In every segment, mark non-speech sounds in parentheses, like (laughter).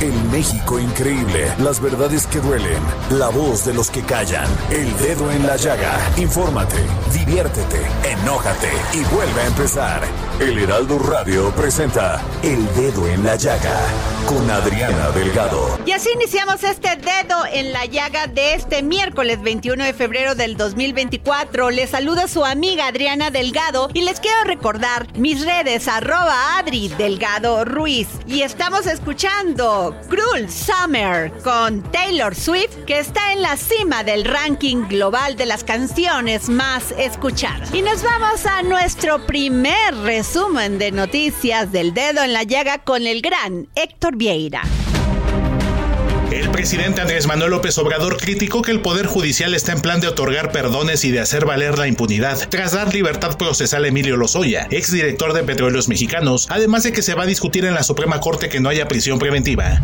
El México increíble. Las verdades que duelen. La voz de los que callan. El dedo en la llaga. Infórmate, diviértete, enójate y vuelve a empezar. El Heraldo Radio presenta El Dedo en la Llaga con Adriana Delgado. Y así iniciamos este dedo en la llaga de este miércoles 21 de febrero del 2024. Les saluda su amiga Adriana Delgado y les quiero recordar mis redes arroba Adri Delgado Ruiz. Y estamos escuchando Cruel Summer con Taylor Swift que está en la cima del ranking global de las canciones más escuchadas. Y nos vamos a nuestro primer resumen de noticias del dedo en la llaga con el gran Héctor Vieira. El presidente Andrés Manuel López Obrador criticó que el Poder Judicial está en plan de otorgar perdones y de hacer valer la impunidad, tras dar libertad procesal a Emilio Lozoya, exdirector de Petróleos Mexicanos, además de que se va a discutir en la Suprema Corte que no haya prisión preventiva.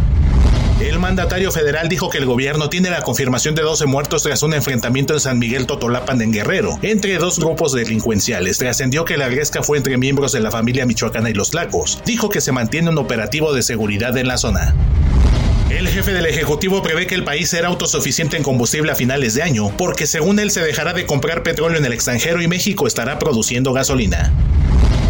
El mandatario federal dijo que el gobierno tiene la confirmación de 12 muertos tras un enfrentamiento en San Miguel Totolapan en Guerrero, entre dos grupos delincuenciales. Trascendió que la gresca fue entre miembros de la familia michoacana y los lacos. Dijo que se mantiene un operativo de seguridad en la zona. El jefe del Ejecutivo prevé que el país será autosuficiente en combustible a finales de año, porque según él se dejará de comprar petróleo en el extranjero y México estará produciendo gasolina.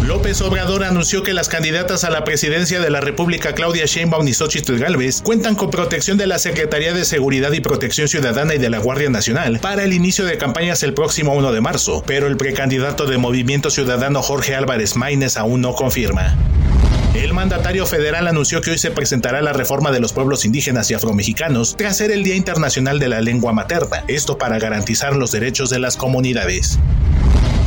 López Obrador anunció que las candidatas a la presidencia de la República, Claudia Sheinbaum y Xochitl Gálvez, cuentan con protección de la Secretaría de Seguridad y Protección Ciudadana y de la Guardia Nacional para el inicio de campañas el próximo 1 de marzo, pero el precandidato de Movimiento Ciudadano Jorge Álvarez Maínez aún no confirma. El mandatario federal anunció que hoy se presentará la reforma de los pueblos indígenas y afromexicanos tras ser el Día Internacional de la Lengua Materna, esto para garantizar los derechos de las comunidades.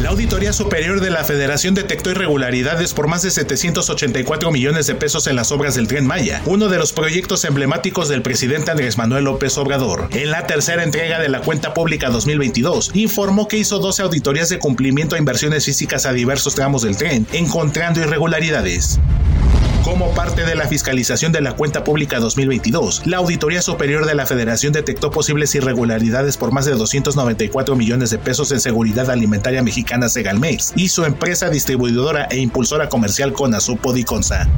La Auditoría Superior de la Federación detectó irregularidades por más de 784 millones de pesos en las obras del Tren Maya, uno de los proyectos emblemáticos del presidente Andrés Manuel López Obrador. En la tercera entrega de la cuenta pública 2022, informó que hizo 12 auditorías de cumplimiento a inversiones físicas a diversos tramos del tren, encontrando irregularidades. Como parte de la fiscalización de la cuenta pública 2022, la Auditoría Superior de la Federación detectó posibles irregularidades por más de 294 millones de pesos en seguridad alimentaria mexicana Segalmex y su empresa distribuidora e impulsora comercial Conasupo Diconsa.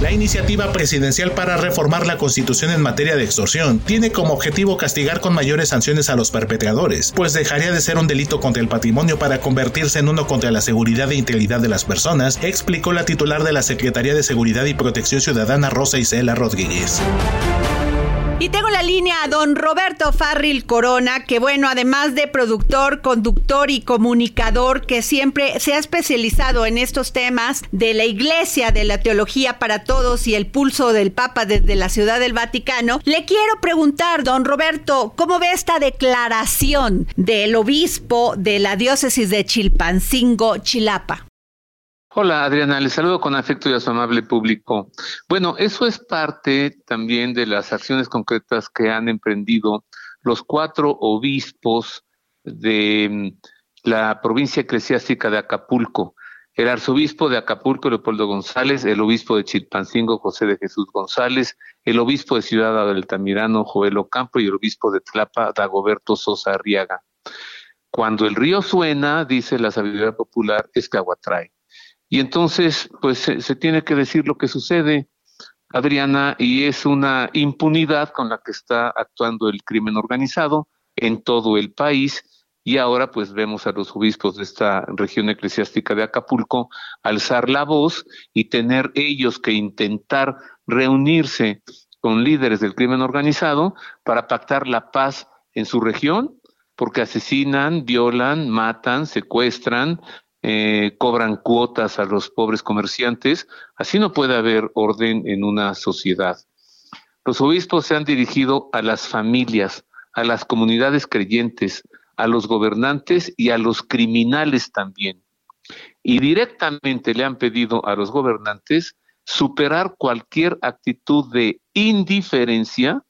La iniciativa presidencial para reformar la Constitución en materia de extorsión tiene como objetivo castigar con mayores sanciones a los perpetradores, pues dejaría de ser un delito contra el patrimonio para convertirse en uno contra la seguridad e integridad de las personas, explicó la titular de la Secretaría de Seguridad y Protección Ciudadana Rosa Isela Rodríguez. Y tengo la línea a don Roberto Farril Corona, que bueno, además de productor, conductor y comunicador, que siempre se ha especializado en estos temas de la iglesia, de la teología para todos y el pulso del Papa desde la Ciudad del Vaticano, le quiero preguntar, don Roberto, ¿cómo ve esta declaración del obispo de la diócesis de Chilpancingo, Chilapa? Hola Adriana, les saludo con afecto y a su amable público. Bueno, eso es parte también de las acciones concretas que han emprendido los cuatro obispos de mm, la provincia eclesiástica de Acapulco. El arzobispo de Acapulco, Leopoldo González, el obispo de Chilpancingo, José de Jesús González, el obispo de Ciudad Altamirano, Joel Ocampo, y el obispo de Tlapa, Dagoberto Sosa Arriaga. Cuando el río suena, dice la sabiduría popular, es que agua trae. Y entonces, pues se, se, tiene que decir lo que sucede, Adriana, y es una impunidad con la que está actuando el crimen organizado en todo el país. Y ahora pues vemos a los obispos de esta región eclesiástica de Acapulco alzar la voz y tener ellos que intentar reunirse con líderes del crimen organizado para pactar la paz en su región, porque asesinan, violan, matan, secuestran, eh, cobran cuotas a los pobres comerciantes. Así no puede haber orden en una sociedad. Los obispos se han dirigido a las familias, a las comunidades creyentes, a los gobernantes y a los criminales también. Y directamente le han pedido a los gobernantes superar cualquier actitud de indiferencia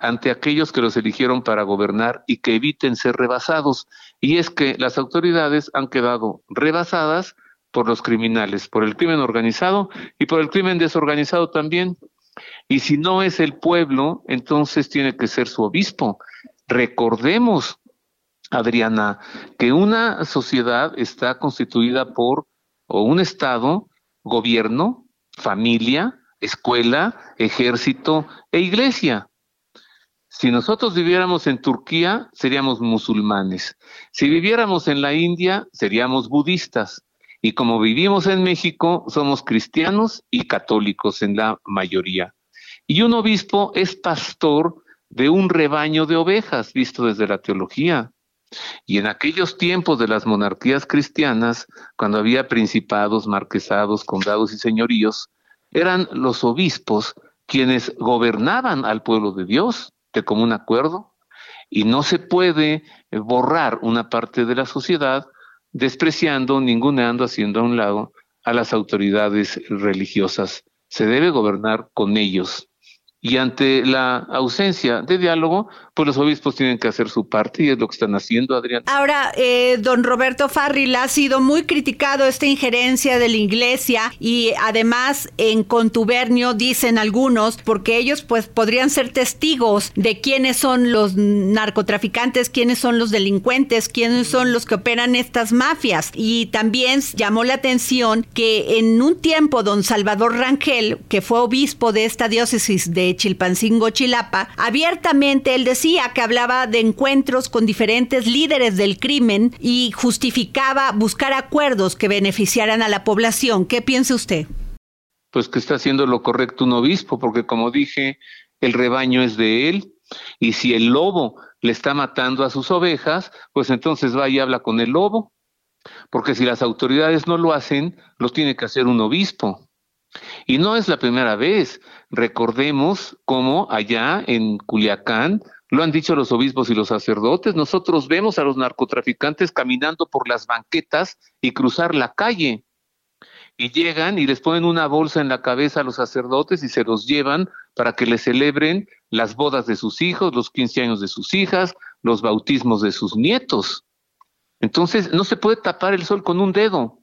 ante aquellos que los eligieron para gobernar y que eviten ser rebasados. Y es que las autoridades han quedado rebasadas por los criminales, por el crimen organizado y por el crimen desorganizado también. Y si no es el pueblo, entonces tiene que ser su obispo. Recordemos, Adriana, que una sociedad está constituida por o un Estado, gobierno, familia, escuela, ejército e iglesia. Si nosotros viviéramos en Turquía, seríamos musulmanes. Si viviéramos en la India, seríamos budistas. Y como vivimos en México, somos cristianos y católicos en la mayoría. Y un obispo es pastor de un rebaño de ovejas, visto desde la teología. Y en aquellos tiempos de las monarquías cristianas, cuando había principados, marquesados, condados y señoríos, eran los obispos quienes gobernaban al pueblo de Dios de común acuerdo y no se puede borrar una parte de la sociedad despreciando, ninguneando, haciendo a un lado a las autoridades religiosas. Se debe gobernar con ellos. Y ante la ausencia de diálogo, pues los obispos tienen que hacer su parte y es lo que están haciendo, Adrián. Ahora, eh, don Roberto Farril ha sido muy criticado esta injerencia de la iglesia y además en contubernio, dicen algunos, porque ellos pues podrían ser testigos de quiénes son los narcotraficantes, quiénes son los delincuentes, quiénes son los que operan estas mafias. Y también llamó la atención que en un tiempo don Salvador Rangel, que fue obispo de esta diócesis de Chilpancingo, Chilapa, abiertamente él decía que hablaba de encuentros con diferentes líderes del crimen y justificaba buscar acuerdos que beneficiaran a la población. ¿Qué piensa usted? Pues que está haciendo lo correcto un obispo, porque como dije, el rebaño es de él, y si el lobo le está matando a sus ovejas, pues entonces va y habla con el lobo, porque si las autoridades no lo hacen, lo tiene que hacer un obispo. Y no es la primera vez. Recordemos cómo allá en Culiacán lo han dicho los obispos y los sacerdotes. Nosotros vemos a los narcotraficantes caminando por las banquetas y cruzar la calle. Y llegan y les ponen una bolsa en la cabeza a los sacerdotes y se los llevan para que les celebren las bodas de sus hijos, los 15 años de sus hijas, los bautismos de sus nietos. Entonces, no se puede tapar el sol con un dedo.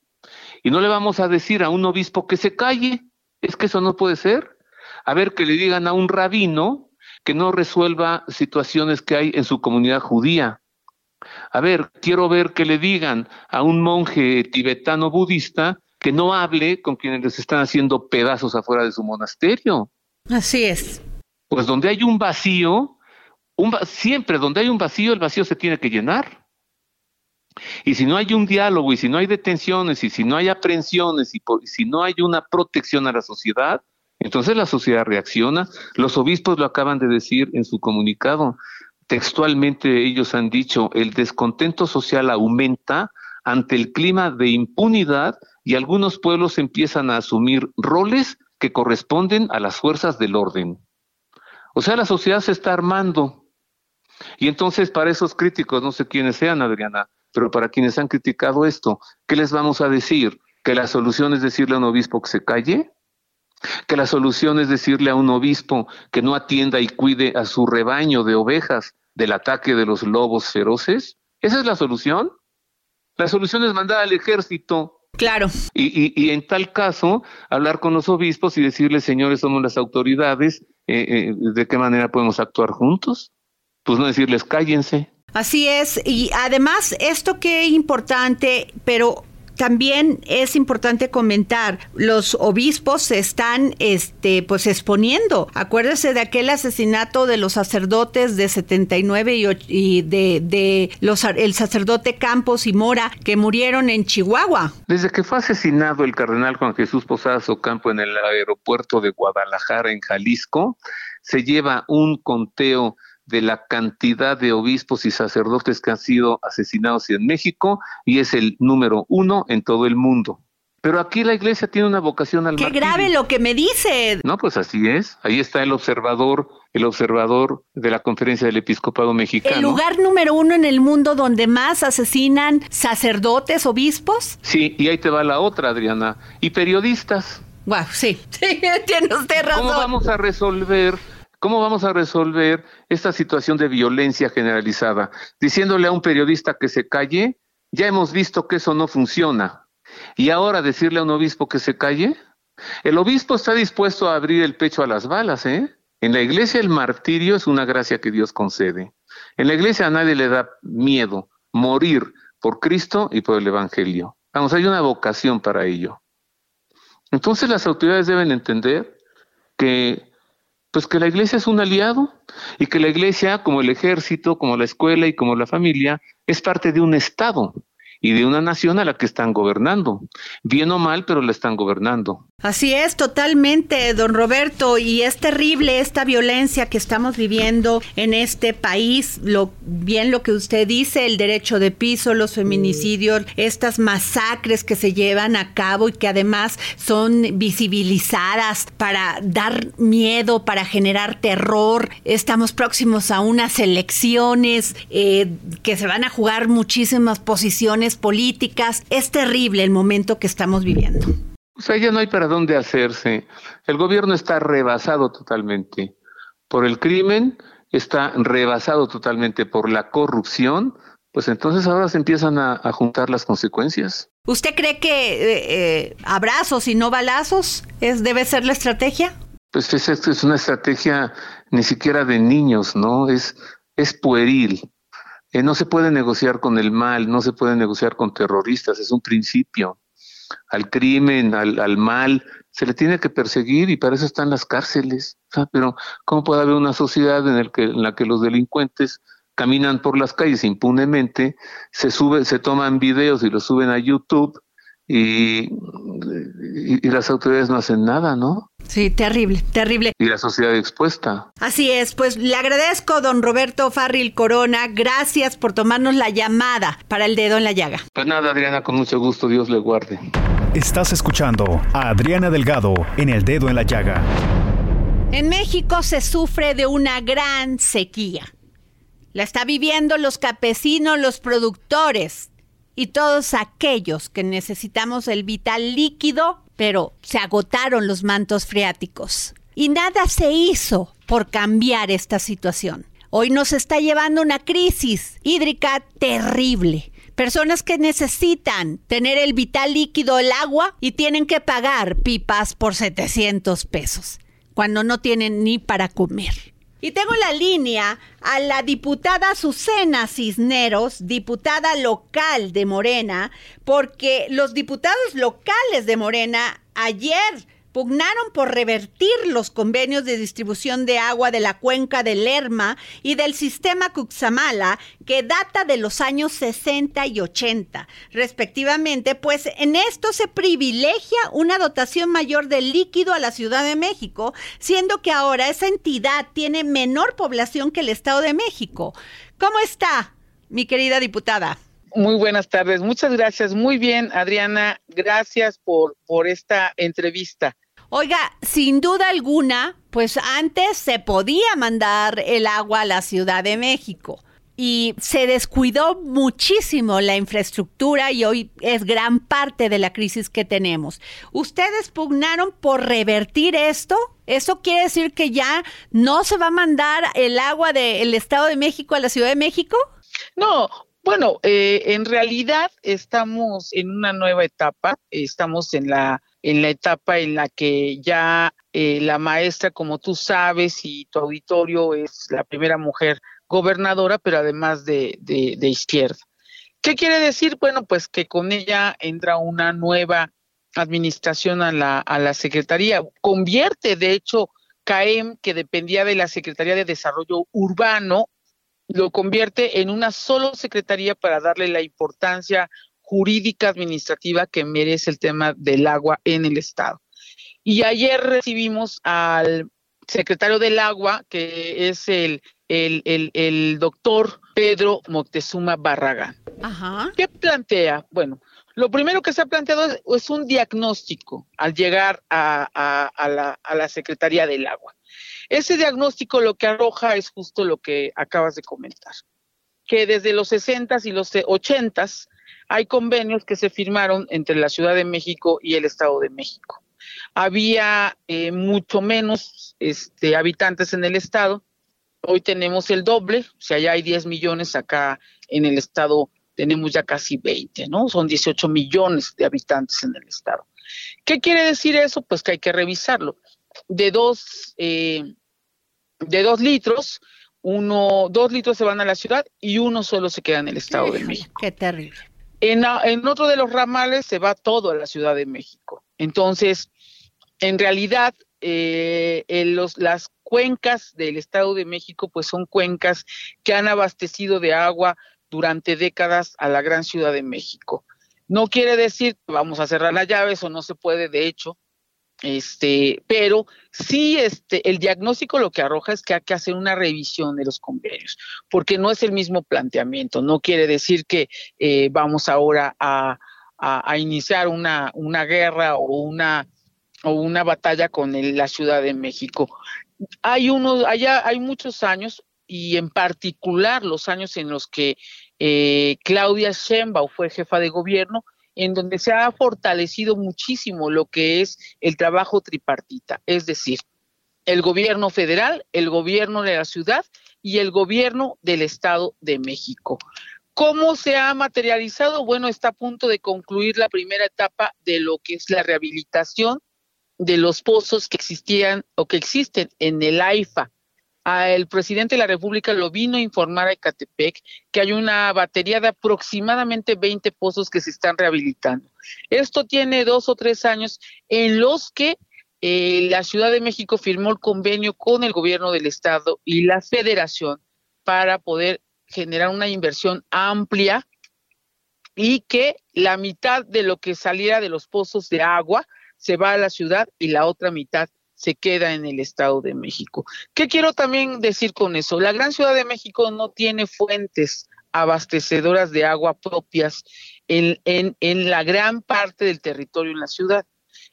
Y no le vamos a decir a un obispo que se calle. Es que eso no puede ser. A ver, que le digan a un rabino que no resuelva situaciones que hay en su comunidad judía. A ver, quiero ver que le digan a un monje tibetano budista que no hable con quienes les están haciendo pedazos afuera de su monasterio. Así es. Pues donde hay un vacío, un siempre donde hay un vacío, el vacío se tiene que llenar. Y si no hay un diálogo, y si no hay detenciones, y si no hay aprehensiones, y, si no hay una protección a la sociedad, entonces la sociedad reacciona. Los obispos lo acaban de decir en su comunicado. Textualmente ellos han dicho, el descontento social aumenta ante el clima de impunidad y algunos pueblos empiezan a asumir roles que corresponden a las fuerzas del orden. O sea, la sociedad se está armando. Y entonces para esos críticos, no sé quiénes sean, Adriana, pero para quienes han criticado esto, ¿qué les vamos a decir? ¿Que la solución es decirle a un obispo que se calle? ¿Que la solución es decirle a un obispo que no atienda y cuide a su rebaño de ovejas del ataque de los lobos feroces? ¿Esa es la solución? La solución es mandar al ejército Claro. Y, y, en tal caso, hablar con los obispos y decirles, señores, somos las autoridades, eh, eh, ¿de qué manera podemos actuar juntos? Pues no decirles, cállense. Así es, y además esto que es importante, pero también es importante comentar, los obispos se están este, pues exponiendo. Acuérdese de aquel asesinato de los sacerdotes de 79 y, y de, de los, el sacerdote Campos y Mora que murieron en Chihuahua. Desde que fue asesinado el cardenal Juan Jesús Posadas Ocampo en el aeropuerto de Guadalajara, en Jalisco, se lleva un conteo de la cantidad de obispos y sacerdotes que han sido asesinados en México y es el número uno en todo el mundo. Pero aquí la iglesia tiene una vocación al Qué grave lo que me dice. No, pues así es. Ahí está el observador, el observador de la Conferencia del Episcopado Mexicano. ¿El lugar número uno en el mundo donde más asesinan sacerdotes, obispos? Sí, y ahí te va la otra, Adriana. Y periodistas. Wow, sí, (laughs) sí, tiene usted razón. ¿Cómo vamos a resolver ¿Cómo vamos a resolver esta situación de violencia generalizada? Diciéndole a un periodista que se calle, ya hemos visto que eso no funciona. Y ahora decirle a un obispo que se calle, el obispo está dispuesto a abrir el pecho a las balas, ¿eh? En la iglesia el martirio es una gracia que Dios concede. En la iglesia a nadie le da miedo morir por Cristo y por el Evangelio. Vamos, hay una vocación para ello. Entonces las autoridades deben entender que pues que la iglesia es un aliado y que la iglesia, como el ejército, como la escuela y como la familia, es parte de un Estado y de una nación a la que están gobernando. Bien o mal, pero la están gobernando. Así es, totalmente, don Roberto, y es terrible esta violencia que estamos viviendo en este país, lo bien lo que usted dice, el derecho de piso, los feminicidios, estas masacres que se llevan a cabo y que además son visibilizadas para dar miedo, para generar terror. Estamos próximos a unas elecciones eh, que se van a jugar muchísimas posiciones políticas. Es terrible el momento que estamos viviendo. O sea, ya no hay para dónde hacerse. El gobierno está rebasado totalmente por el crimen, está rebasado totalmente por la corrupción, pues entonces ahora se empiezan a, juntar las consecuencias. ¿Usted cree que eh, eh, abrazos y no balazos es, debe ser la estrategia? Pues es, es una estrategia ni siquiera de niños, ¿no? Es, es pueril. Eh, no se puede negociar con el mal, no se puede negociar con terroristas, es un principio al crimen, al, al, mal, se le tiene que perseguir y para eso están las cárceles. Pero ¿cómo puede haber una sociedad en, la que los delincuentes caminan por las calles impunemente, se sube, se toman videos y los suben a YouTube y, y, las autoridades no hacen nada, ¿no? Sí, terrible, terrible. Y la sociedad expuesta. Así es, pues le agradezco, don Roberto Farril Corona, gracias por tomarnos la llamada para el dedo en la llaga. Pues nada, Adriana, con mucho gusto, Dios le guarde. Estás escuchando a Adriana Delgado en el dedo en la llaga. En México se sufre de una gran sequía. La está viviendo los campesinos, los productores y todos aquellos que necesitamos el vital líquido, pero se agotaron los mantos freáticos. Y nada se hizo por cambiar esta situación. Hoy nos está llevando una crisis hídrica terrible. Personas que necesitan tener el vital líquido, el agua, y tienen que pagar pipas por 700 pesos, cuando no tienen ni para comer. Y tengo la línea a la diputada Susana Cisneros, diputada local de Morena, porque los diputados locales de Morena ayer pugnaron por revertir los convenios de distribución de agua de la cuenca del Lerma y del sistema Cuxamala, que data de los años 60 y 80, respectivamente, pues en esto se privilegia una dotación mayor de líquido a la Ciudad de México, siendo que ahora esa entidad tiene menor población que el Estado de México. ¿Cómo está, mi querida diputada? Muy buenas tardes. Muchas gracias. Muy bien, Adriana. Gracias por, por esta entrevista. Oiga, sin duda alguna, pues antes se podía mandar el agua a la Ciudad de México y se descuidó muchísimo la infraestructura y hoy es gran parte de la crisis que tenemos. ¿Ustedes pugnaron por revertir esto? ¿Eso quiere decir que ya no se va a mandar el agua del Estado de México a la Ciudad de México? No, bueno, eh, en realidad estamos en una nueva etapa, estamos en la en la etapa en la que ya eh, la maestra, como tú sabes, y tu auditorio es la primera mujer gobernadora, pero además de, de, izquierda. ¿Qué quiere decir? Bueno, pues que con ella entra una nueva administración a la, a la Secretaría. Convierte, de hecho, CAEM, que dependía de la Secretaría de Desarrollo Urbano, lo convierte en una sola secretaría para darle la importancia jurídica administrativa que merece el tema del agua en el Estado. Y ayer recibimos al secretario del agua, que es el, el, el, doctor Pedro Moctezuma Barragán. Ajá. ¿Qué plantea? Bueno, lo primero que se ha planteado es, un diagnóstico al llegar a, la, a la Secretaría del Agua. Ese diagnóstico lo que arroja es justo lo que acabas de comentar, que desde los 60 y los 80 hay convenios que se firmaron entre la Ciudad de México y el Estado de México. Había eh, mucho menos este, habitantes en el Estado, hoy tenemos el doble, o sea, ya hay 10 millones acá en el Estado, tenemos ya casi 20, ¿no? Son 18 millones de habitantes en el Estado. ¿Qué quiere decir eso? Pues que hay que revisarlo de dos, eh, de dos litros, uno, dos litros se van a la ciudad y uno solo se queda en el Estado de México. Qué terrible. En, en otro de los ramales se va todo a la Ciudad de México. Entonces, en realidad, eh, en los, las cuencas del Estado de México, pues son cuencas que han abastecido de agua durante décadas a la gran Ciudad de México. No quiere decir que vamos a cerrar las llaves o no se puede, de hecho, este, pero sí, este, el diagnóstico lo que arroja es que hay que hacer una revisión de los convenios, porque no es el mismo planteamiento. No quiere decir que eh, vamos ahora a, iniciar una, una guerra o una, o una batalla con la Ciudad de México. Hay uno, allá hay muchos años y en particular los años en los que eh, Claudia Sheinbaum fue jefa de gobierno, en donde se ha fortalecido muchísimo lo que es el trabajo tripartita, es decir, el gobierno federal, el gobierno de la ciudad y el gobierno del Estado de México. ¿Cómo se ha materializado? Bueno, está a punto de concluir la primera etapa de lo que es la rehabilitación de los pozos que existían o que existen en el AIFA, el presidente de la República lo vino a informar a Ecatepec que hay una batería de aproximadamente 20 pozos que se están rehabilitando. Esto tiene dos o tres años en los que eh, la Ciudad de México firmó el convenio con el gobierno del estado y la federación para poder generar una inversión amplia y que la mitad de lo que saliera de los pozos de agua se va a la ciudad y la otra mitad se queda en el Estado de México. ¿Qué quiero también decir con eso? La Gran Ciudad de México no tiene fuentes abastecedoras de agua propias en, en, la gran parte del territorio en la ciudad.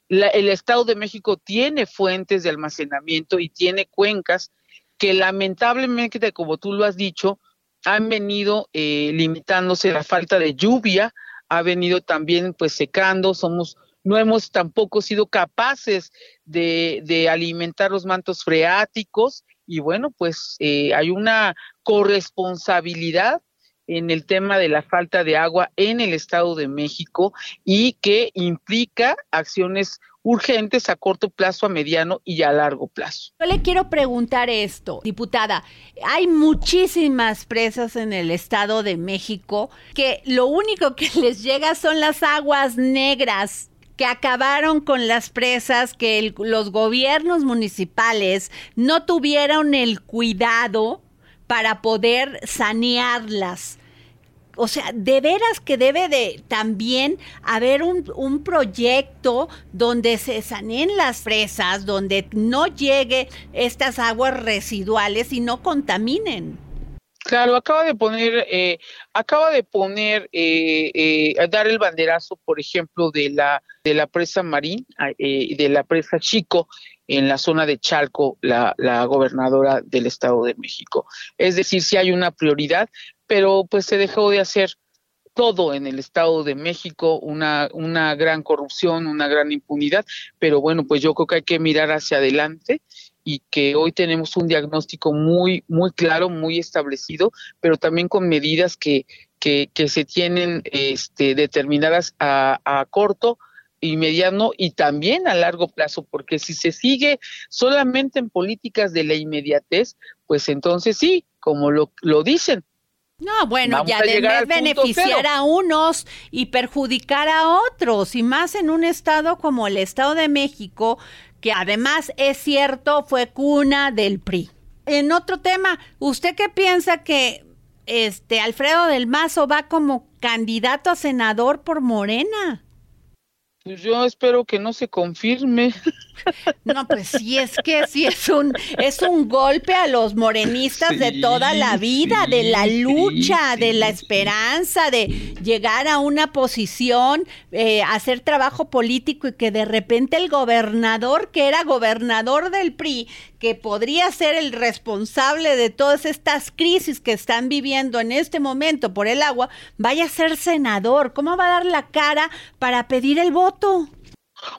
el Estado de México tiene fuentes de almacenamiento y tiene cuencas que lamentablemente, como tú lo has dicho, han venido eh, limitándose la falta de lluvia, ha venido también pues secando, somos no hemos tampoco sido capaces de, alimentar los mantos freáticos y bueno, pues eh, hay una corresponsabilidad en el tema de la falta de agua en el Estado de México y que implica acciones urgentes a corto plazo, a mediano y a largo plazo. Yo le quiero preguntar esto, diputada. Hay muchísimas presas en el Estado de México que lo único que (laughs) les llega son las aguas negras que acabaron con las presas, que los gobiernos municipales no tuvieron el cuidado para poder sanearlas. O sea, de veras que debe de también haber un, un, proyecto donde se saneen las presas, donde no llegue estas aguas residuales y no contaminen. Claro, acaba de poner, eh, acaba de poner, eh, eh, dar el banderazo, por ejemplo, de la de la presa Marín y eh, de la presa Chico en la zona de Chalco, la, la gobernadora del Estado de México. Es decir, sí hay una prioridad, pero pues se dejó de hacer todo en el Estado de México, una, una gran corrupción, una gran impunidad, pero bueno, pues yo creo que hay que mirar hacia adelante y que hoy tenemos un diagnóstico muy, muy claro, muy establecido, pero también con medidas que, que, que se tienen este, determinadas a, a corto, y mediano y también a largo plazo, porque si se sigue solamente en políticas de la inmediatez, pues entonces sí, como lo, lo dicen, No, bueno, ya de beneficiar a unos y perjudicar a otros, y más en un estado como el Estado de México, que además es cierto, fue cuna del PRI. En otro tema, ¿usted qué piensa que este Alfredo del Mazo va como candidato a senador por Morena? Pues yo espero que no se confirme. No, pues sí, es que sí es un, es un golpe a los morenistas de toda la vida, de la lucha, de la esperanza, de llegar a una posición, eh, hacer trabajo político y que de repente el gobernador, que era gobernador del PRI, que podría ser el responsable de todas estas crisis que están viviendo en este momento por el agua, vaya a ser senador. ¿Cómo va a dar la cara para pedir el voto?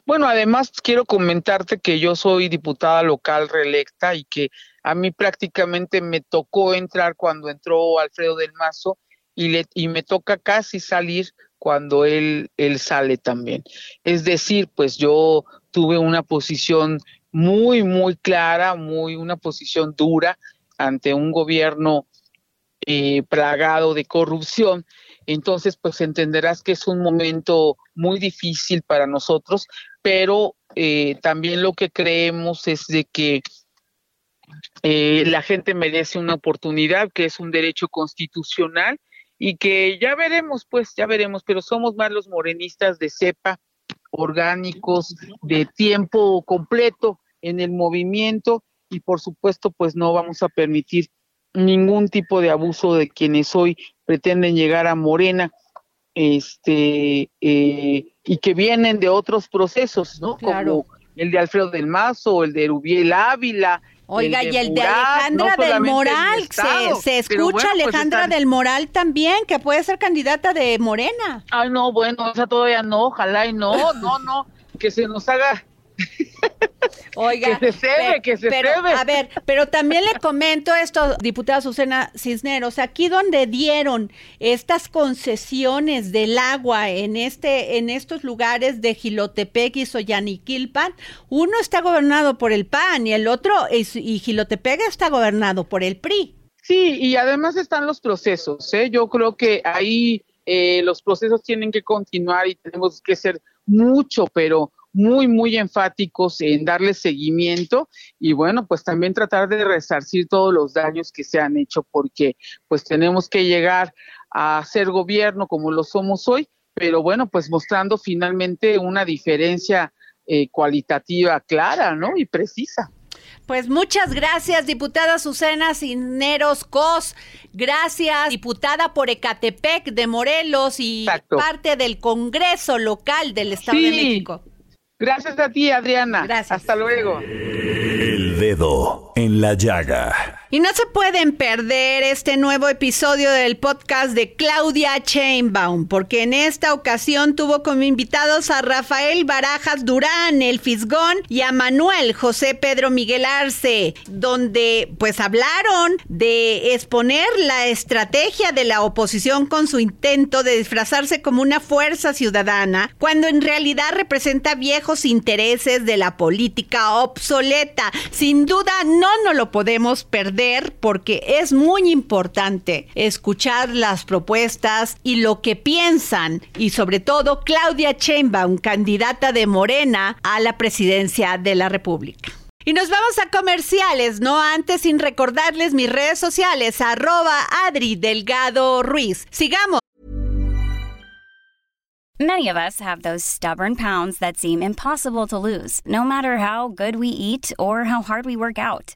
Bueno, además quiero comentarte que yo soy diputada local reelecta y que a mí prácticamente me tocó entrar cuando entró Alfredo del Mazo y, le, y me toca casi salir cuando él, él sale también. Es decir, pues yo tuve una posición muy, muy clara, muy, una posición dura ante un gobierno eh, plagado de corrupción entonces, pues entenderás que es un momento muy difícil para nosotros, pero eh, también lo que creemos es de que eh, la gente merece una oportunidad, que es un derecho constitucional y que ya veremos, pues ya veremos, pero somos más los morenistas de cepa, orgánicos, de tiempo completo en el movimiento y por supuesto pues no vamos a permitir ningún tipo de abuso de quienes hoy pretenden llegar a Morena este eh, y que vienen de otros procesos, ¿no? Como el de Alfredo del Mazo, el de Rubiel Ávila. Oiga, y el de Alejandra del Moral, se, escucha pues Alejandra del Moral también, que puede ser candidata de Morena. Ay, no, bueno, esa todavía no, ojalá y no, no, no, que se nos haga Oiga, que se que se pero, A ver, pero también le comento esto, diputada Susana Cisneros, aquí donde dieron estas concesiones del agua en este, en estos lugares de Gilotepec y Soyaniquilpan, uno está gobernado por el PAN y el otro es, y Gilotepec está gobernado por el PRI. Sí, y además están los procesos, ¿eh? Yo creo que ahí eh, los procesos tienen que continuar y tenemos que ser mucho, pero muy, muy enfáticos en darle seguimiento y bueno, pues también tratar de resarcir todos los daños que se han hecho porque pues tenemos que llegar a ser gobierno como lo somos hoy, pero bueno, pues mostrando finalmente una diferencia eh, cualitativa clara, ¿no? Y precisa. Pues muchas gracias, diputada Susana Cisneros Cos. Gracias, diputada por Ecatepec de Morelos y parte del Congreso local del Estado de México. Gracias a ti, Adriana. Gracias. Hasta luego. El dedo en la llaga. Y no se pueden perder este nuevo episodio del podcast de Claudia Chainbaum, porque en esta ocasión tuvo como invitados a Rafael Barajas Durán, el Fisgón, y a Manuel José Pedro Miguel Arce, donde pues hablaron de exponer la estrategia de la oposición con su intento de disfrazarse como una fuerza ciudadana, cuando en realidad representa viejos intereses de la política obsoleta. Sin duda no nos lo podemos perder porque es muy importante escuchar las propuestas y lo que piensan y sobre todo Claudia Sheinbaum, candidata de Morena a la presidencia de la República. Y nos vamos a comerciales, no antes sin recordarles mis redes sociales, arroba Adri Delgado Ruiz. Sigamos. Many of us have those stubborn pounds that seem impossible to lose, no matter how good we eat or how hard we work out.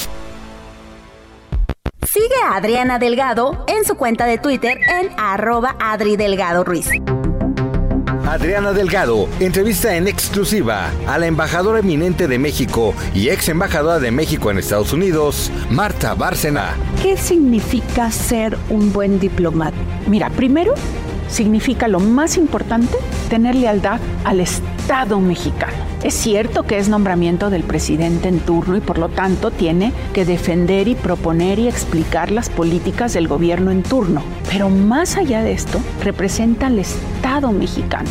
Sigue a Adriana Delgado en su cuenta de Twitter en arroba Adri Delgado Ruiz. Adriana Delgado entrevista en exclusiva a la embajadora eminente de México y ex embajadora de México en Estados Unidos, Marta Bárcena. ¿Qué significa ser un buen diplomata? Mira, primero significa lo más importante, tener lealtad al Estado mexicano. Es cierto que es nombramiento del presidente en turno y por lo tanto tiene que defender y proponer y explicar las políticas del gobierno en turno. Pero más allá de esto, representa al Estado mexicano.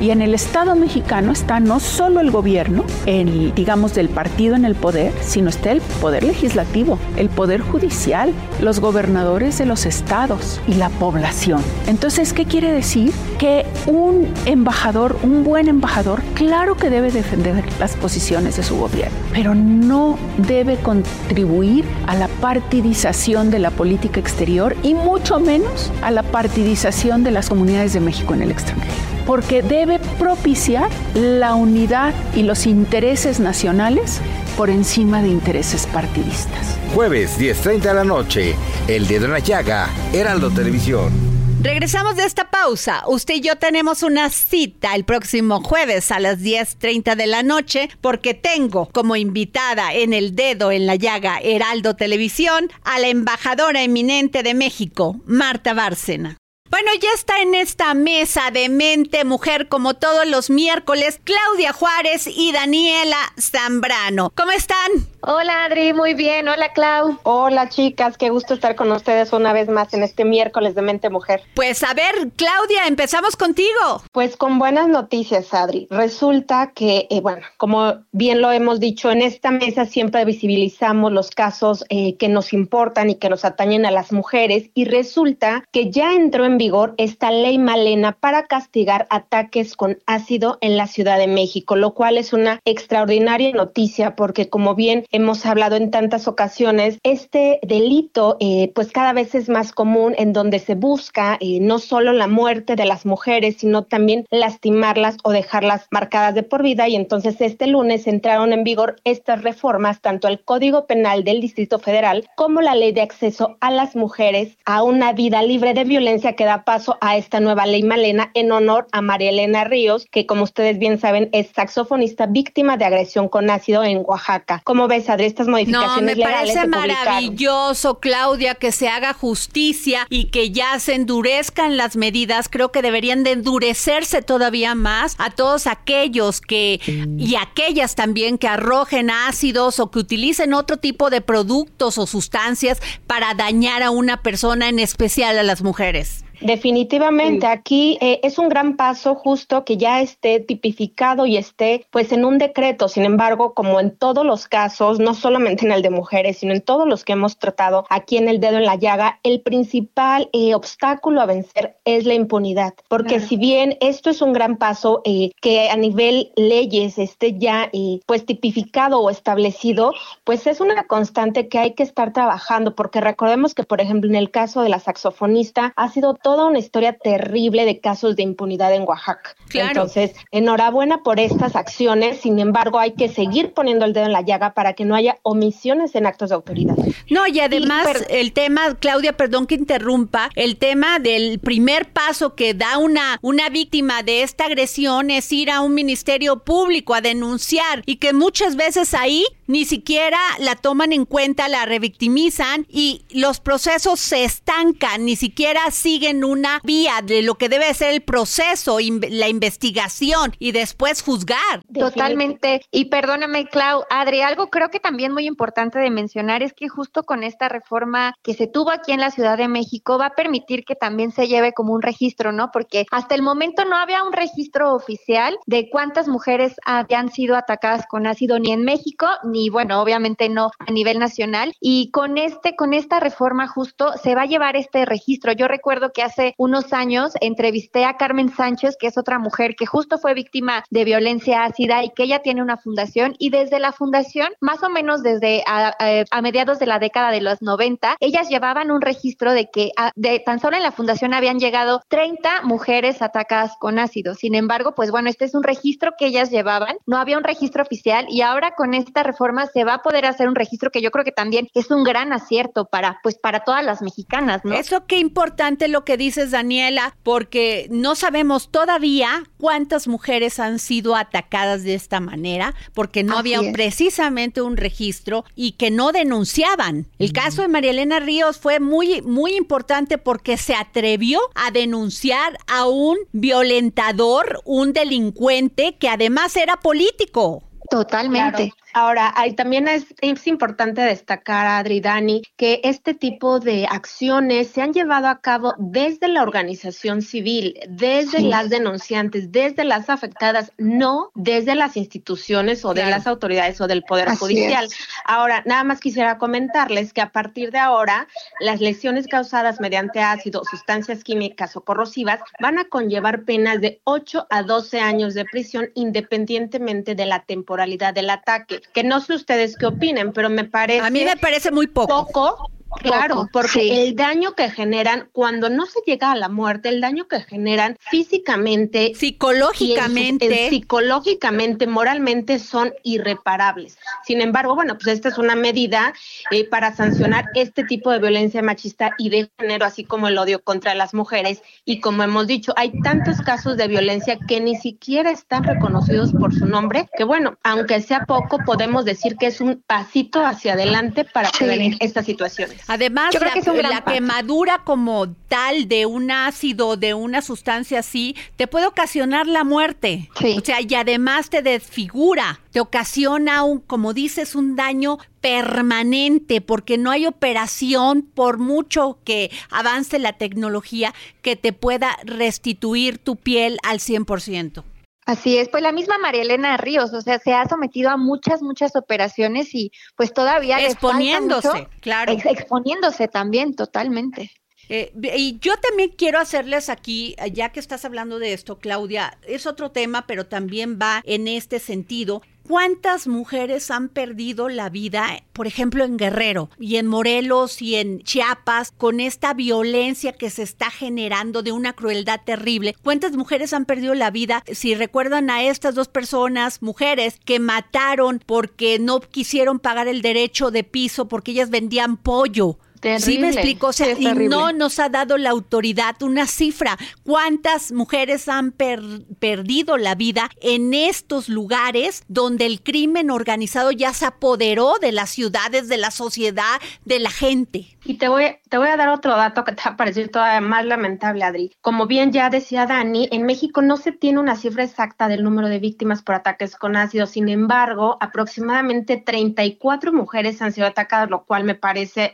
Y en el Estado mexicano está no solo el gobierno, el, digamos, del partido en el poder, sino está el poder legislativo, el poder judicial, los gobernadores de los estados y la población. Entonces, ¿qué quiere decir? Que un embajador, un buen embajador, claro que debe defender las posiciones de su gobierno, pero no debe contribuir a la partidización de la política exterior y mucho menos a la partidización de las comunidades de México en el extranjero porque debe propiciar la unidad y los intereses nacionales por encima de intereses partidistas. Jueves 10.30 de la noche, El Dedo en la Llaga, Heraldo Televisión. Regresamos de esta pausa. Usted y yo tenemos una cita el próximo jueves a las 10.30 de la noche porque tengo como invitada en el dedo en la llaga Heraldo Televisión a la embajadora eminente de México, Marta Bárcena. Bueno, ya está en esta mesa de mente mujer como todos los miércoles Claudia Juárez y Daniela Zambrano. ¿Cómo están? Hola Adri, muy bien. Hola Clau. Hola chicas, qué gusto estar con ustedes una vez más en este miércoles de mente mujer. Pues a ver, Claudia, empezamos contigo. Pues con buenas noticias, Adri. Resulta que, eh, bueno, como bien lo hemos dicho, en esta mesa siempre visibilizamos los casos eh, que nos importan y que nos atañen a las mujeres y resulta que ya entró en vigor esta ley Malena para castigar ataques con ácido en la Ciudad de México, lo cual es una extraordinaria noticia porque como bien hemos hablado en tantas ocasiones, este delito eh, pues cada vez es más común en donde se busca eh, no solo la muerte de las mujeres, sino también lastimarlas o dejarlas marcadas de por vida. Y entonces este lunes entraron en vigor estas reformas tanto al Código Penal del Distrito Federal como la Ley de Acceso a las Mujeres a una vida libre de violencia que da paso a esta nueva ley Malena en honor a María Elena Ríos, que como ustedes bien saben es saxofonista víctima de agresión con ácido en Oaxaca. ¿Cómo ves, Adri, estas modificaciones no, me parece maravilloso, Claudia, que se haga justicia y que ya se endurezcan las medidas. Creo que deberían de endurecerse todavía más a todos aquellos que y aquellas también que arrojen ácidos o que utilicen otro tipo de productos o sustancias para dañar a una persona, en especial a las mujeres. Definitivamente, aquí eh, es un gran paso justo que ya esté tipificado y esté pues en un decreto. Sin embargo, como en todos los casos, no solamente en el de mujeres, sino en todos los que hemos tratado aquí en el dedo en la llaga, el principal eh, obstáculo a vencer es la impunidad. Porque si bien esto es un gran paso eh, que a nivel leyes esté ya pues tipificado o establecido, pues es una constante que hay que estar trabajando. Porque recordemos que, por ejemplo, en el caso de la saxofonista ha sido toda una historia terrible de casos de impunidad en Oaxaca. Entonces, enhorabuena por estas acciones, sin embargo, hay que seguir poniendo el dedo en la llaga para que no haya omisiones en actos de autoridad. No, y además el tema, Claudia, perdón que interrumpa, el tema del primer paso que da una, una víctima de esta agresión es ir a un ministerio público a denunciar y que muchas veces ahí ni siquiera la toman en cuenta, la revictimizan y los procesos se estancan, ni siquiera siguen en una vía de lo que debe ser el proceso, la investigación y después juzgar. Totalmente. Y perdóname, Clau, Adri, algo creo que también muy importante de mencionar es que justo con esta reforma que se tuvo aquí en la Ciudad de México va a permitir que también se lleve como un registro, ¿no? Porque hasta el momento no había un registro oficial de cuántas mujeres habían sido atacadas con ácido ni en México, ni bueno, obviamente no a nivel nacional. Y con este, con esta reforma justo se va a llevar este registro. Yo recuerdo que hace unos años entrevisté a Carmen Sánchez, que es otra mujer que justo fue víctima de violencia ácida y que ella tiene una fundación y desde la fundación, más o menos desde a, mediados de la década de los 90, ellas llevaban un registro de que de, tan solo en la fundación habían llegado 30 mujeres atacadas con ácido. Sin embargo, pues bueno, este es un registro que ellas llevaban, no había un registro oficial y ahora con esta reforma se va a poder hacer un registro que yo creo que también es un gran acierto para pues para todas las mexicanas, ¿no? Eso qué importante lo que dices, Daniela, porque no sabemos todavía cuántas mujeres han sido atacadas de esta manera, porque no había precisamente un registro y que no denunciaban. El caso de María Elena Ríos fue muy muy importante porque se atrevió a denunciar a un violentador, un delincuente que además era político. Totalmente. Ahora, hay, también es, importante destacar, Adri Dani, que este tipo de acciones se han llevado a cabo desde la organización civil, desde las denunciantes, desde las afectadas, no desde las instituciones o de las autoridades o del Poder Judicial. Ahora, nada más quisiera comentarles que a partir de ahora, las lesiones causadas mediante ácido, sustancias químicas o corrosivas van a conllevar penas de 8 a 12 años de prisión independientemente de la temporalidad del ataque que no sé ustedes qué opinen, pero me parece... A mí me parece muy poco. Poco, Claro, porque el daño que generan cuando no se llega a la muerte, el daño que generan físicamente, psicológicamente, psicológicamente, moralmente son irreparables. Sin embargo, bueno, pues esta es una medida eh, para sancionar este tipo de violencia machista y de género, así como el odio contra las mujeres. Y como hemos dicho, hay tantos casos de violencia que ni siquiera están reconocidos por su nombre, que bueno, aunque sea poco, podemos decir que es un pasito hacia adelante para prevenir estas situaciones. Además, la, quemadura como tal de un ácido, de una sustancia así, te puede ocasionar la muerte. O sea, y además te desfigura, te ocasiona un, como dices, un daño permanente, porque no hay operación, por mucho que avance la tecnología, que te pueda restituir tu piel al 100%. Así es, pues la misma María Elena Ríos, o sea, se ha sometido a muchas, muchas operaciones y pues todavía exponiéndose, claro, exponiéndose también totalmente. Eh, y yo también quiero hacerles aquí, ya que estás hablando de esto, Claudia, es otro tema, pero también va en este sentido. ¿Cuántas mujeres han perdido la vida, por ejemplo, en Guerrero y en Morelos y en Chiapas, con esta violencia que se está generando de una crueldad terrible? ¿Cuántas mujeres han perdido la vida? Si recuerdan a estas dos personas, mujeres, que mataron porque no quisieron pagar el derecho de piso porque ellas vendían pollo Sí me o sea, y no nos ha dado la autoridad una cifra. ¿Cuántas mujeres han perdido la vida en estos lugares donde el crimen organizado ya se apoderó de las ciudades, de la sociedad, de la gente? Y te voy, te voy a dar otro dato que te va a parecer todavía más lamentable, Adri. Como bien ya decía Dani, en México no se tiene una cifra exacta del número de víctimas por ataques con ácido. Sin embargo, aproximadamente 34 mujeres han sido atacadas, lo cual me parece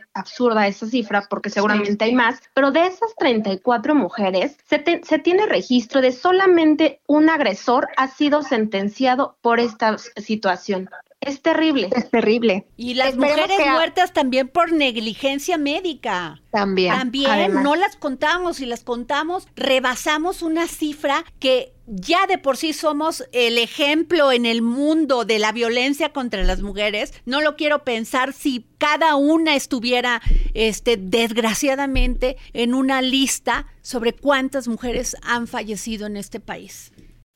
absurda esa cifra porque seguramente hay más. Pero de esas 34 mujeres, se, se tiene registro de solamente un agresor ha sido sentenciado por esta situación. Es terrible. Es terrible. Y las mujeres muertas también por negligencia médica. También. También no las contamos y las contamos, rebasamos una cifra que ya de por sí somos el ejemplo en el mundo de la violencia contra las mujeres. No lo quiero pensar si cada una estuviera, este, desgraciadamente, en una lista sobre cuántas mujeres han fallecido en este país.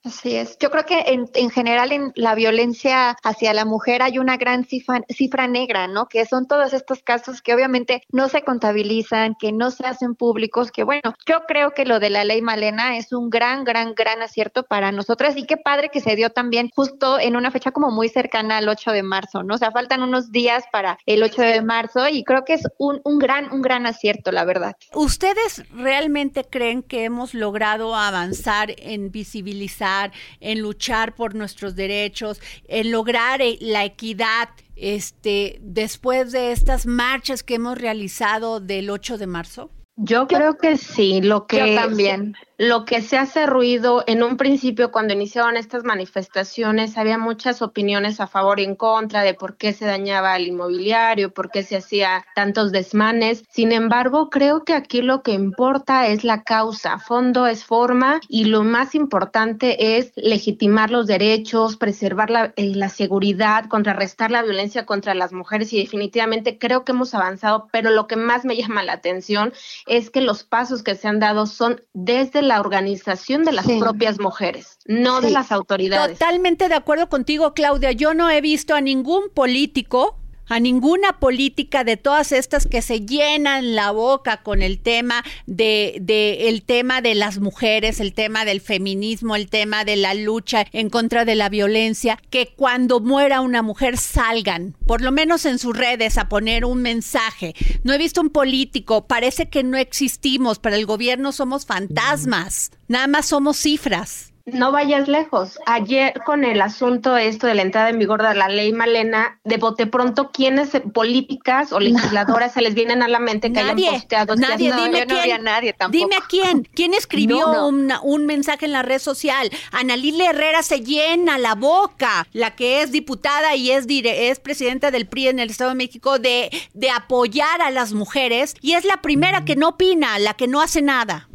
Así es. Yo creo que en, en, general en la violencia hacia la mujer hay una gran cifra, cifra, negra, ¿no? Que son todos estos casos que obviamente no se contabilizan, que no se hacen públicos, que bueno, yo creo que lo de la ley Malena es un gran, gran, gran acierto para nosotras y qué padre que se dio también justo en una fecha como muy cercana al 8 de marzo, ¿no? O sea, faltan unos días para el 8 de marzo y creo que es un, un gran, un gran acierto, la verdad. ¿Ustedes realmente creen que hemos logrado avanzar en visibilizar, en luchar por nuestros derechos, en lograr eh, la equidad este después de estas marchas que hemos realizado del 8 de marzo? Yo creo que sí, lo que Yo también lo que se hace ruido en un principio cuando iniciaron estas manifestaciones había muchas opiniones a favor y en contra de por qué se dañaba el inmobiliario, por qué se hacía tantos desmanes. Sin embargo, creo que aquí lo que importa es la causa, fondo es forma y lo más importante es legitimar los derechos, preservar la, eh, la seguridad, contrarrestar la violencia contra las mujeres y definitivamente creo que hemos avanzado, pero lo que más me (laughs) llama la atención es que los pasos que se han dado son desde la organización de las sí. propias mujeres, no sí. de las autoridades. Totalmente de acuerdo contigo, Claudia. Yo no he visto a ningún político a ninguna política de todas estas que se llenan la boca con el tema de, de, el tema de las mujeres, el tema del feminismo, el tema de la lucha en contra de la violencia, que cuando muera una mujer salgan, por lo menos en sus redes, a poner un mensaje. No he visto un político, parece que no existimos, para el gobierno somos fantasmas, nada más somos cifras no vayas lejos. Ayer con el asunto esto de la entrada en vigor de la ley Malena, de bote pronto, ¿quiénes políticas o legisladoras se les vienen a la mente que nadie, hayan posteado? Nadie, no, dime yo no quién, nadie tampoco. Dime a quién, quién escribió No, no. una- un mensaje en la red social. Analile Herrera se llena la boca, la que es diputada y es, dire- es presidenta del PRI en el Estado de México, de, de apoyar a las mujeres y es la primera que no opina, la que no hace nada.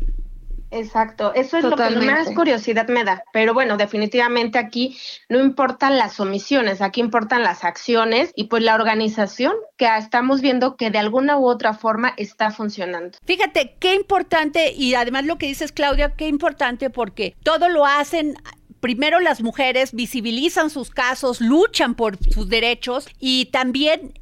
Exacto, eso es lo que más curiosidad me da. Pero bueno, definitivamente aquí no importan las omisiones, aquí importan las acciones y pues la organización que estamos viendo que de alguna u otra forma está funcionando. Fíjate, qué importante, y además lo que dices, Claudia, qué importante porque todo lo hacen. Primero las mujeres visibilizan sus casos, luchan por sus derechos y también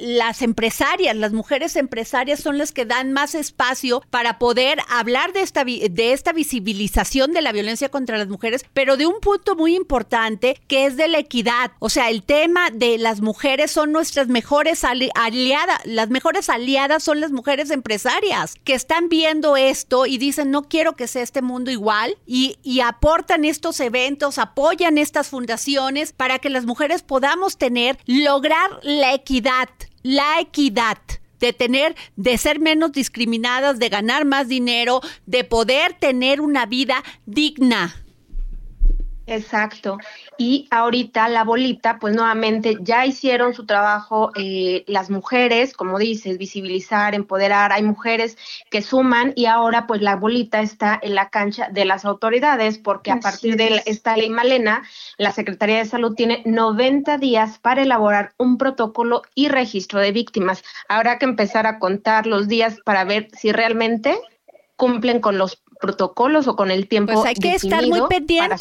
las empresarias, las mujeres empresarias son las que dan más espacio para poder hablar de esta, de esta visibilización de la violencia contra las mujeres, pero de un punto muy importante que es de la equidad. O sea, el tema de las mujeres son nuestras mejores ali- aliadas, las mejores aliadas son las mujeres empresarias que están viendo esto y dicen no quiero que sea este mundo igual y, y aportan estos eventos, apoyan estas fundaciones para que las mujeres podamos tener, lograr la equidad, la equidad de tener, de ser menos discriminadas, de ganar más dinero, de poder tener una vida digna. Exacto. Y ahorita la bolita, pues nuevamente ya hicieron su trabajo eh, las mujeres, como dices, visibilizar, empoderar. Hay mujeres que suman y ahora pues la bolita está en la cancha de las autoridades porque a partir de esta ley Malena, la Secretaría de Salud tiene 90 días para elaborar un protocolo y registro de víctimas. Habrá que empezar a contar los días para ver si realmente cumplen con los protocolos o con el tiempo Pues hay que estar muy pendientes.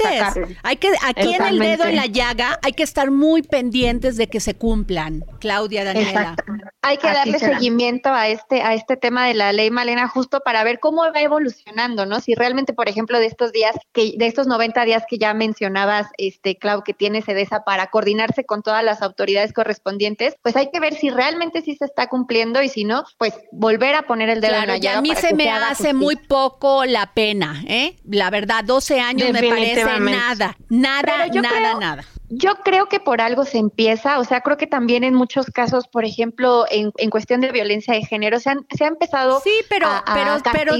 Hay que aquí en el dedo en la llaga hay que estar muy pendientes de que se cumplan. Claudia Daniela. Exacto. Hay que Así darle será. seguimiento a este, a este tema de la ley Malena justo para ver cómo va evolucionando, ¿no? Si realmente, por ejemplo, de estos días, que, de estos 90 días que ya mencionabas, este, Clau, que tiene CEDESA para coordinarse con todas las autoridades correspondientes, pues hay que ver si realmente sí se está cumpliendo y si no, pues volver a poner el dedo en la y a llaga mí para se que me hace justicia. muy poco la pena, ¿eh? La verdad, 12 años me parece nada, nada, nada, creo- nada. Yo creo que por algo se empieza, o sea, creo que también en muchos casos, por ejemplo, en, en cuestión de violencia de género, se, han, se ha empezado Sí, pero, a, a pero, pero,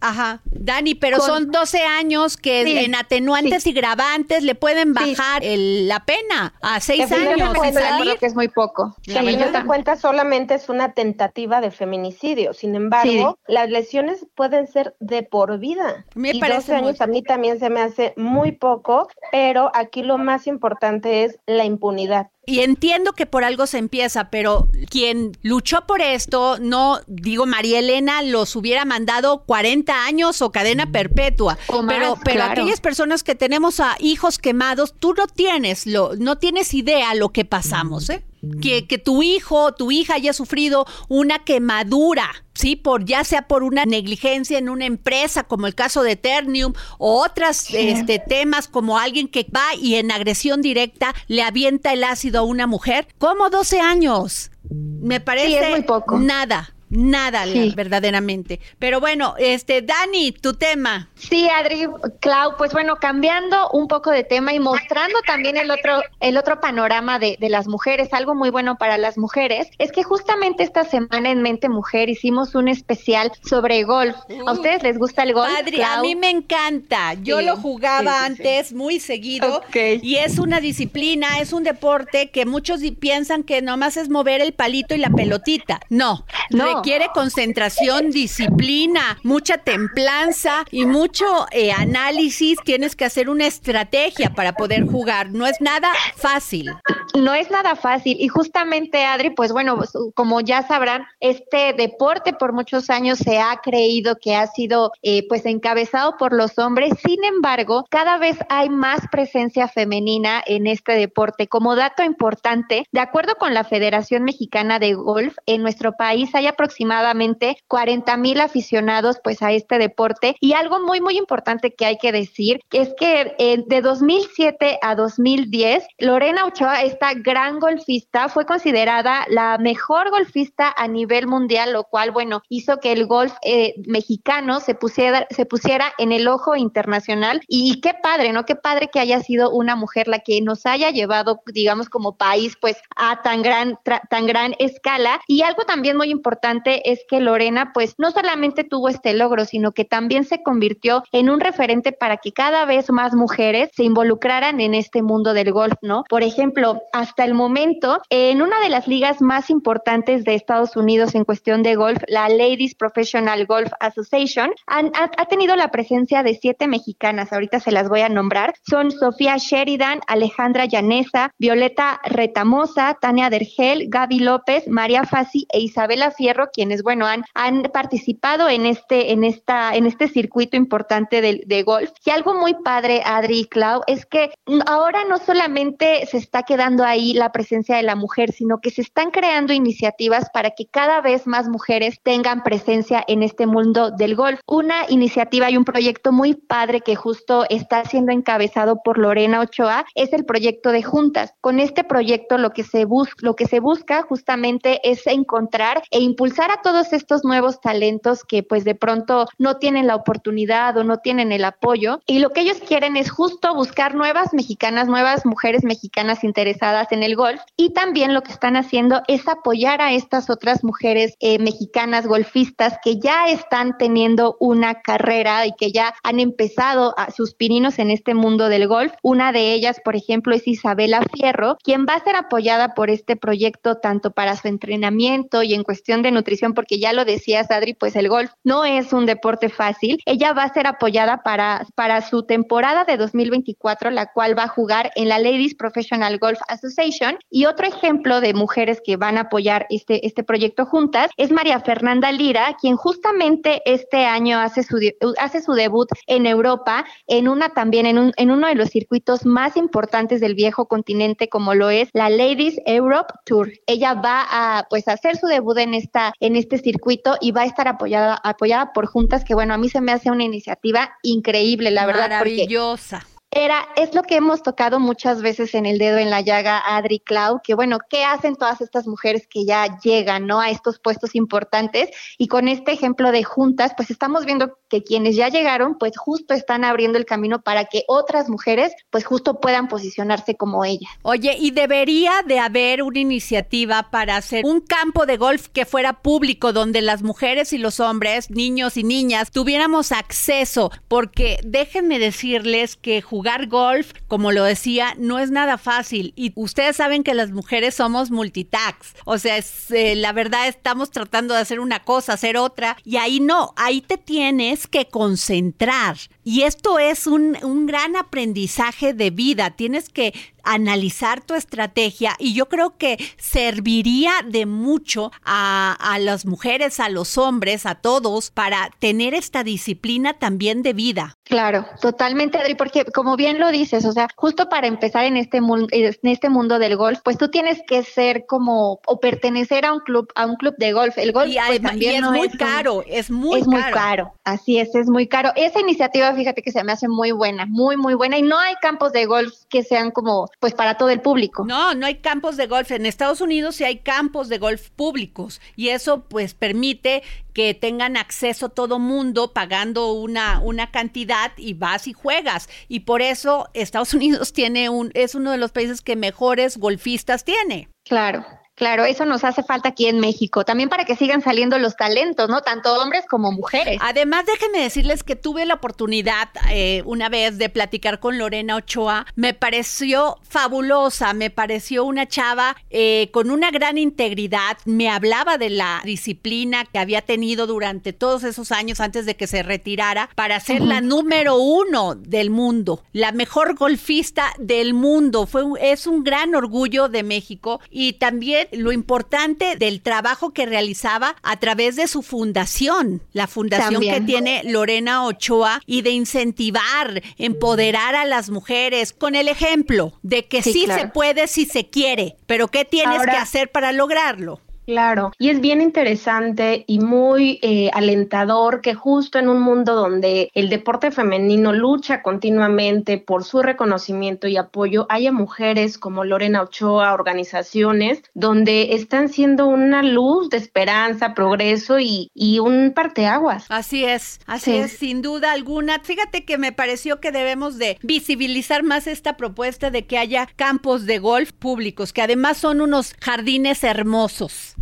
ajá, Dani, pero con- son 12 años que Sí, en atenuantes y gravantes le pueden Sí. bajar el- la pena a 6 Definitivamente. años creo que es muy poco. La al final de cuentas solamente es una tentativa de feminicidio. Sin embargo, las lesiones pueden ser de por vida. Me y parece 12 años mucho. a mí también se me hace muy poco, pero aquí lo más importante importante es la impunidad. Y entiendo que por algo se empieza, pero quien luchó por esto, no digo María Elena, los hubiera mandado 40 años o cadena perpetua. pero pero aquellas personas que tenemos a hijos quemados, tú no tienes lo no tienes idea lo que pasamos, ¿eh? Que, que tu hijo, tu hija haya sufrido una quemadura, ¿sí? Por ya sea por una negligencia en una empresa, como el caso de Ternium, o otros este, temas como alguien que va y en agresión directa le avienta el ácido a una mujer. ¿Cómo 12 años? Me parece muy poco. nada. Nada, verdaderamente. Pero bueno, este, Dani, tu tema. Sí, Adri, Clau, pues bueno, cambiando un poco de tema y mostrando también el otro, el otro panorama de, de las mujeres, algo muy bueno para las mujeres, es que justamente esta semana en Mente Mujer hicimos un especial sobre golf. ¿A ustedes les gusta el golf? Adri, a mí me encanta. Yo lo jugaba antes muy seguido y es una disciplina, es un deporte que muchos piensan que nomás es mover el palito y la pelotita. No, no requiere concentración, disciplina, mucha templanza y mucho eh, análisis. Tienes que hacer una estrategia para poder jugar. No es nada fácil. No es nada fácil. Y justamente, Adri, pues bueno, como ya sabrán, este deporte por muchos años se ha creído que ha sido eh, pues encabezado por los hombres. Sin embargo, cada vez hay más presencia femenina en este deporte. Como dato importante, de acuerdo con la Federación Mexicana de Golf, en nuestro país hay aproximadamente aproximadamente 40 mil aficionados pues a este deporte. Y algo muy muy importante que hay que decir es que eh, de 2007 a 2010 Lorena Ochoa esta gran golfista fue considerada la mejor golfista a nivel mundial lo cual bueno hizo que el golf eh, mexicano se pusiera se pusiera en el ojo internacional. Y, qué padre no qué padre que haya sido una mujer la que nos haya llevado digamos como país pues a tan gran tan gran escala. Y algo también muy importante es que Lorena pues no solamente tuvo este logro, sino que también se convirtió en un referente para que cada vez más mujeres se involucraran en este mundo del golf, ¿no? Por ejemplo, hasta el momento, en una de las ligas más importantes de Estados Unidos en cuestión de golf, la Ladies Professional Golf Association, ha, tenido la presencia de siete mexicanas, ahorita se las voy a nombrar, son Sofía Sheridan, Alejandra Llanesa, Violeta Retamosa, Tania Dergel, Gaby López, María Fassi e Isabela Fierro, quienes, bueno, han, han participado en este, en esta, en este circuito importante de, de golf. Y algo muy padre, Adri y Clau, es que ahora no solamente se está quedando ahí la presencia de la mujer, sino que se están creando iniciativas para que cada vez más mujeres tengan presencia en este mundo del golf. Una iniciativa y un proyecto muy padre que justo está siendo encabezado por Lorena Ochoa es el proyecto de juntas. Con este proyecto lo que se busca, lo que se busca justamente es encontrar e impulsar a todos estos nuevos talentos que pues de pronto no tienen la oportunidad o no tienen el apoyo y lo que ellos quieren es justo buscar nuevas mexicanas, nuevas mujeres mexicanas interesadas en el golf y también lo que están haciendo es apoyar a estas otras mujeres eh, mexicanas golfistas que ya están teniendo una carrera y que ya han empezado a sus pininos en este mundo del golf. Una de ellas, por ejemplo, es Isabela Fierro, quien va a ser apoyada por este proyecto tanto para su entrenamiento y en cuestión de nutrición, porque ya lo decías, Adri, pues el golf no es un deporte fácil. Ella va a ser apoyada para, para su temporada de 2024, la cual va a jugar en la Ladies Professional Golf Association. Y otro ejemplo de mujeres que van a apoyar este, este proyecto juntas es María Fernanda Lira, quien justamente este año hace su, hace su debut en Europa, en una también, en, un, en uno de los circuitos más importantes del viejo continente, como lo es la Ladies Europe Tour. Ella va a pues hacer su debut en esta en este circuito y va a estar apoyada, apoyada por juntas, que bueno, a mí se me hace una iniciativa increíble, la verdad. Maravillosa. Era, es lo que hemos tocado muchas veces en el dedo en la llaga, Adri Clau, que bueno, ¿qué hacen todas estas mujeres que ya llegan, ¿no? A estos puestos importantes. Y con este ejemplo de juntas, pues estamos viendo que quienes ya llegaron, pues justo están abriendo el camino para que otras mujeres, pues justo puedan posicionarse como ellas. Oye, y debería de haber una iniciativa para hacer un campo de golf que fuera público, donde las mujeres y los hombres, niños y niñas, tuviéramos acceso, porque déjenme decirles que golf, como lo decía, no es nada fácil. Y ustedes saben que las mujeres somos multitax. O sea, es, eh, la verdad estamos tratando de hacer una cosa, hacer otra. Y ahí no, ahí te tienes que concentrar. Y esto es un, un gran aprendizaje de vida. Tienes que analizar tu estrategia y yo creo que serviría de mucho a, a las mujeres, a los hombres, a todos, para tener esta disciplina también de vida. Claro, totalmente, Adri, porque como bien lo dices, o sea, justo para empezar en este mundo, en este mundo del golf, pues tú tienes que ser como o pertenecer a un club, a un club de golf. El golf y, pues, también es muy caro, es muy es muy caro. Así es, es muy caro. Esa iniciativa, fíjate que se me hace muy buena, muy muy buena y no hay campos de golf que sean como pues para todo el público. No, no hay campos de golf en Estados Unidos, sí hay campos de golf públicos y eso pues permite que tengan acceso todo mundo pagando una, una cantidad y vas y juegas. Y por eso Estados (laughs) Unidos tiene un, es uno de los países que mejores golfistas tiene. Claro, Claro, eso nos hace falta aquí en México, también para que sigan saliendo los talentos, ¿no? Tanto hombres como mujeres. Además, déjenme decirles que tuve la oportunidad eh, una vez de platicar con Lorena Ochoa. Me pareció fabulosa, me pareció una chava eh, con una gran integridad. Me hablaba de la disciplina que había tenido durante todos esos años antes de que se retirara para ser la número uno del mundo, la mejor golfista del mundo. Fue, es un gran orgullo de México y también lo importante del trabajo que realizaba a través de su fundación, la fundación que tiene Lorena Ochoa, y de incentivar, empoderar a las mujeres con el ejemplo de que sí, se puede si se quiere, pero ¿qué tienes que hacer para lograrlo? Claro, y es bien interesante y muy eh, alentador que justo en un mundo donde el deporte femenino lucha continuamente por su reconocimiento y apoyo, haya mujeres como Lorena Ochoa, organizaciones donde están siendo una luz de esperanza, progreso y, y un parteaguas. Así es, así es, sin duda alguna. Fíjate que me pareció que debemos de visibilizar más esta propuesta de que haya campos de golf públicos, que además son unos jardines hermosos.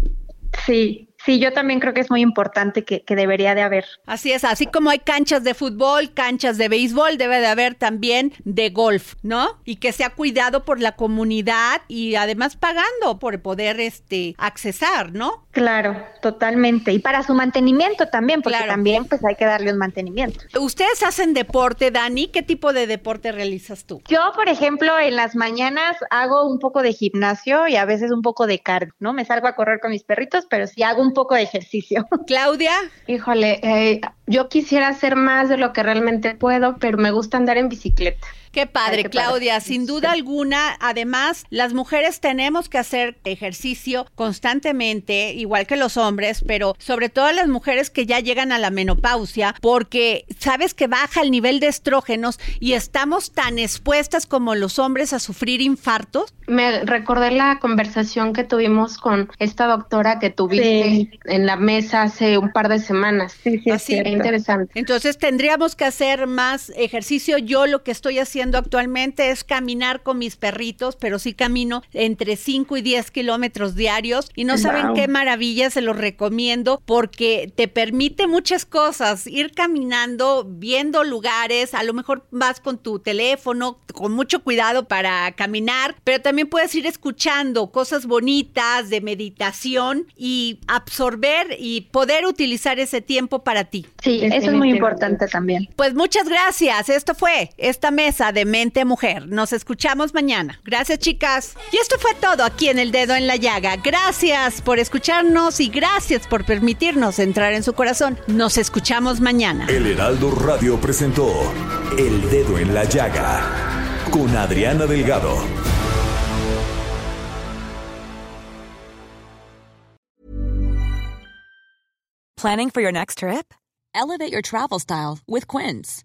Sí, Sí, yo también creo que es muy importante que, debería de haber. Así es, así como hay canchas de fútbol, canchas de béisbol, debe de haber también de golf, ¿no? Y que sea cuidado por la comunidad y además pagando por poder este accesar, ¿no? Claro, totalmente. Y para su mantenimiento también, porque también pues hay que darle un mantenimiento. ¿Ustedes hacen deporte, Dani? ¿Qué tipo de deporte realizas tú? Yo, por ejemplo, en las mañanas hago un poco de gimnasio y a veces un poco de cardio, ¿no? Me salgo a correr con mis perritos, pero sí hago un poco de ejercicio. (laughs) Claudia. Híjole, eh, yo quisiera hacer más de lo que realmente puedo, pero me gusta andar en bicicleta. Qué padre, Claudia. Sin duda alguna, además, las mujeres tenemos que hacer ejercicio constantemente, igual que los hombres, pero sobre todo las mujeres que ya llegan a la menopausia, porque sabes que baja el nivel de estrógenos y estamos tan expuestas como los hombres a sufrir infartos. Me recordé la conversación que tuvimos con esta doctora que tuviste en la mesa hace un par de semanas. Sí, sí, Así, interesante. Entonces tendríamos que hacer más ejercicio. Yo lo que estoy haciendo actualmente es caminar con mis perritos, pero sí camino entre 5 y 10 kilómetros diarios y no saben qué maravilla, se los recomiendo porque te permite muchas cosas, ir caminando, viendo lugares, a lo mejor vas con tu teléfono, con mucho cuidado para caminar, pero también puedes ir escuchando cosas bonitas de meditación y absorber y poder utilizar ese tiempo para ti. Sí, eso es muy importante también. Pues muchas gracias. Esto fue esta mesa de Mente Mujer. Nos escuchamos mañana. Gracias, chicas. Y esto fue todo aquí en El Dedo en la Llaga. Gracias por escucharnos y gracias por permitirnos entrar en su corazón. Nos escuchamos mañana. El Heraldo Radio presentó El Dedo en la Llaga con Adriana Delgado. Planning for your next trip? Elevate your travel style with Quince.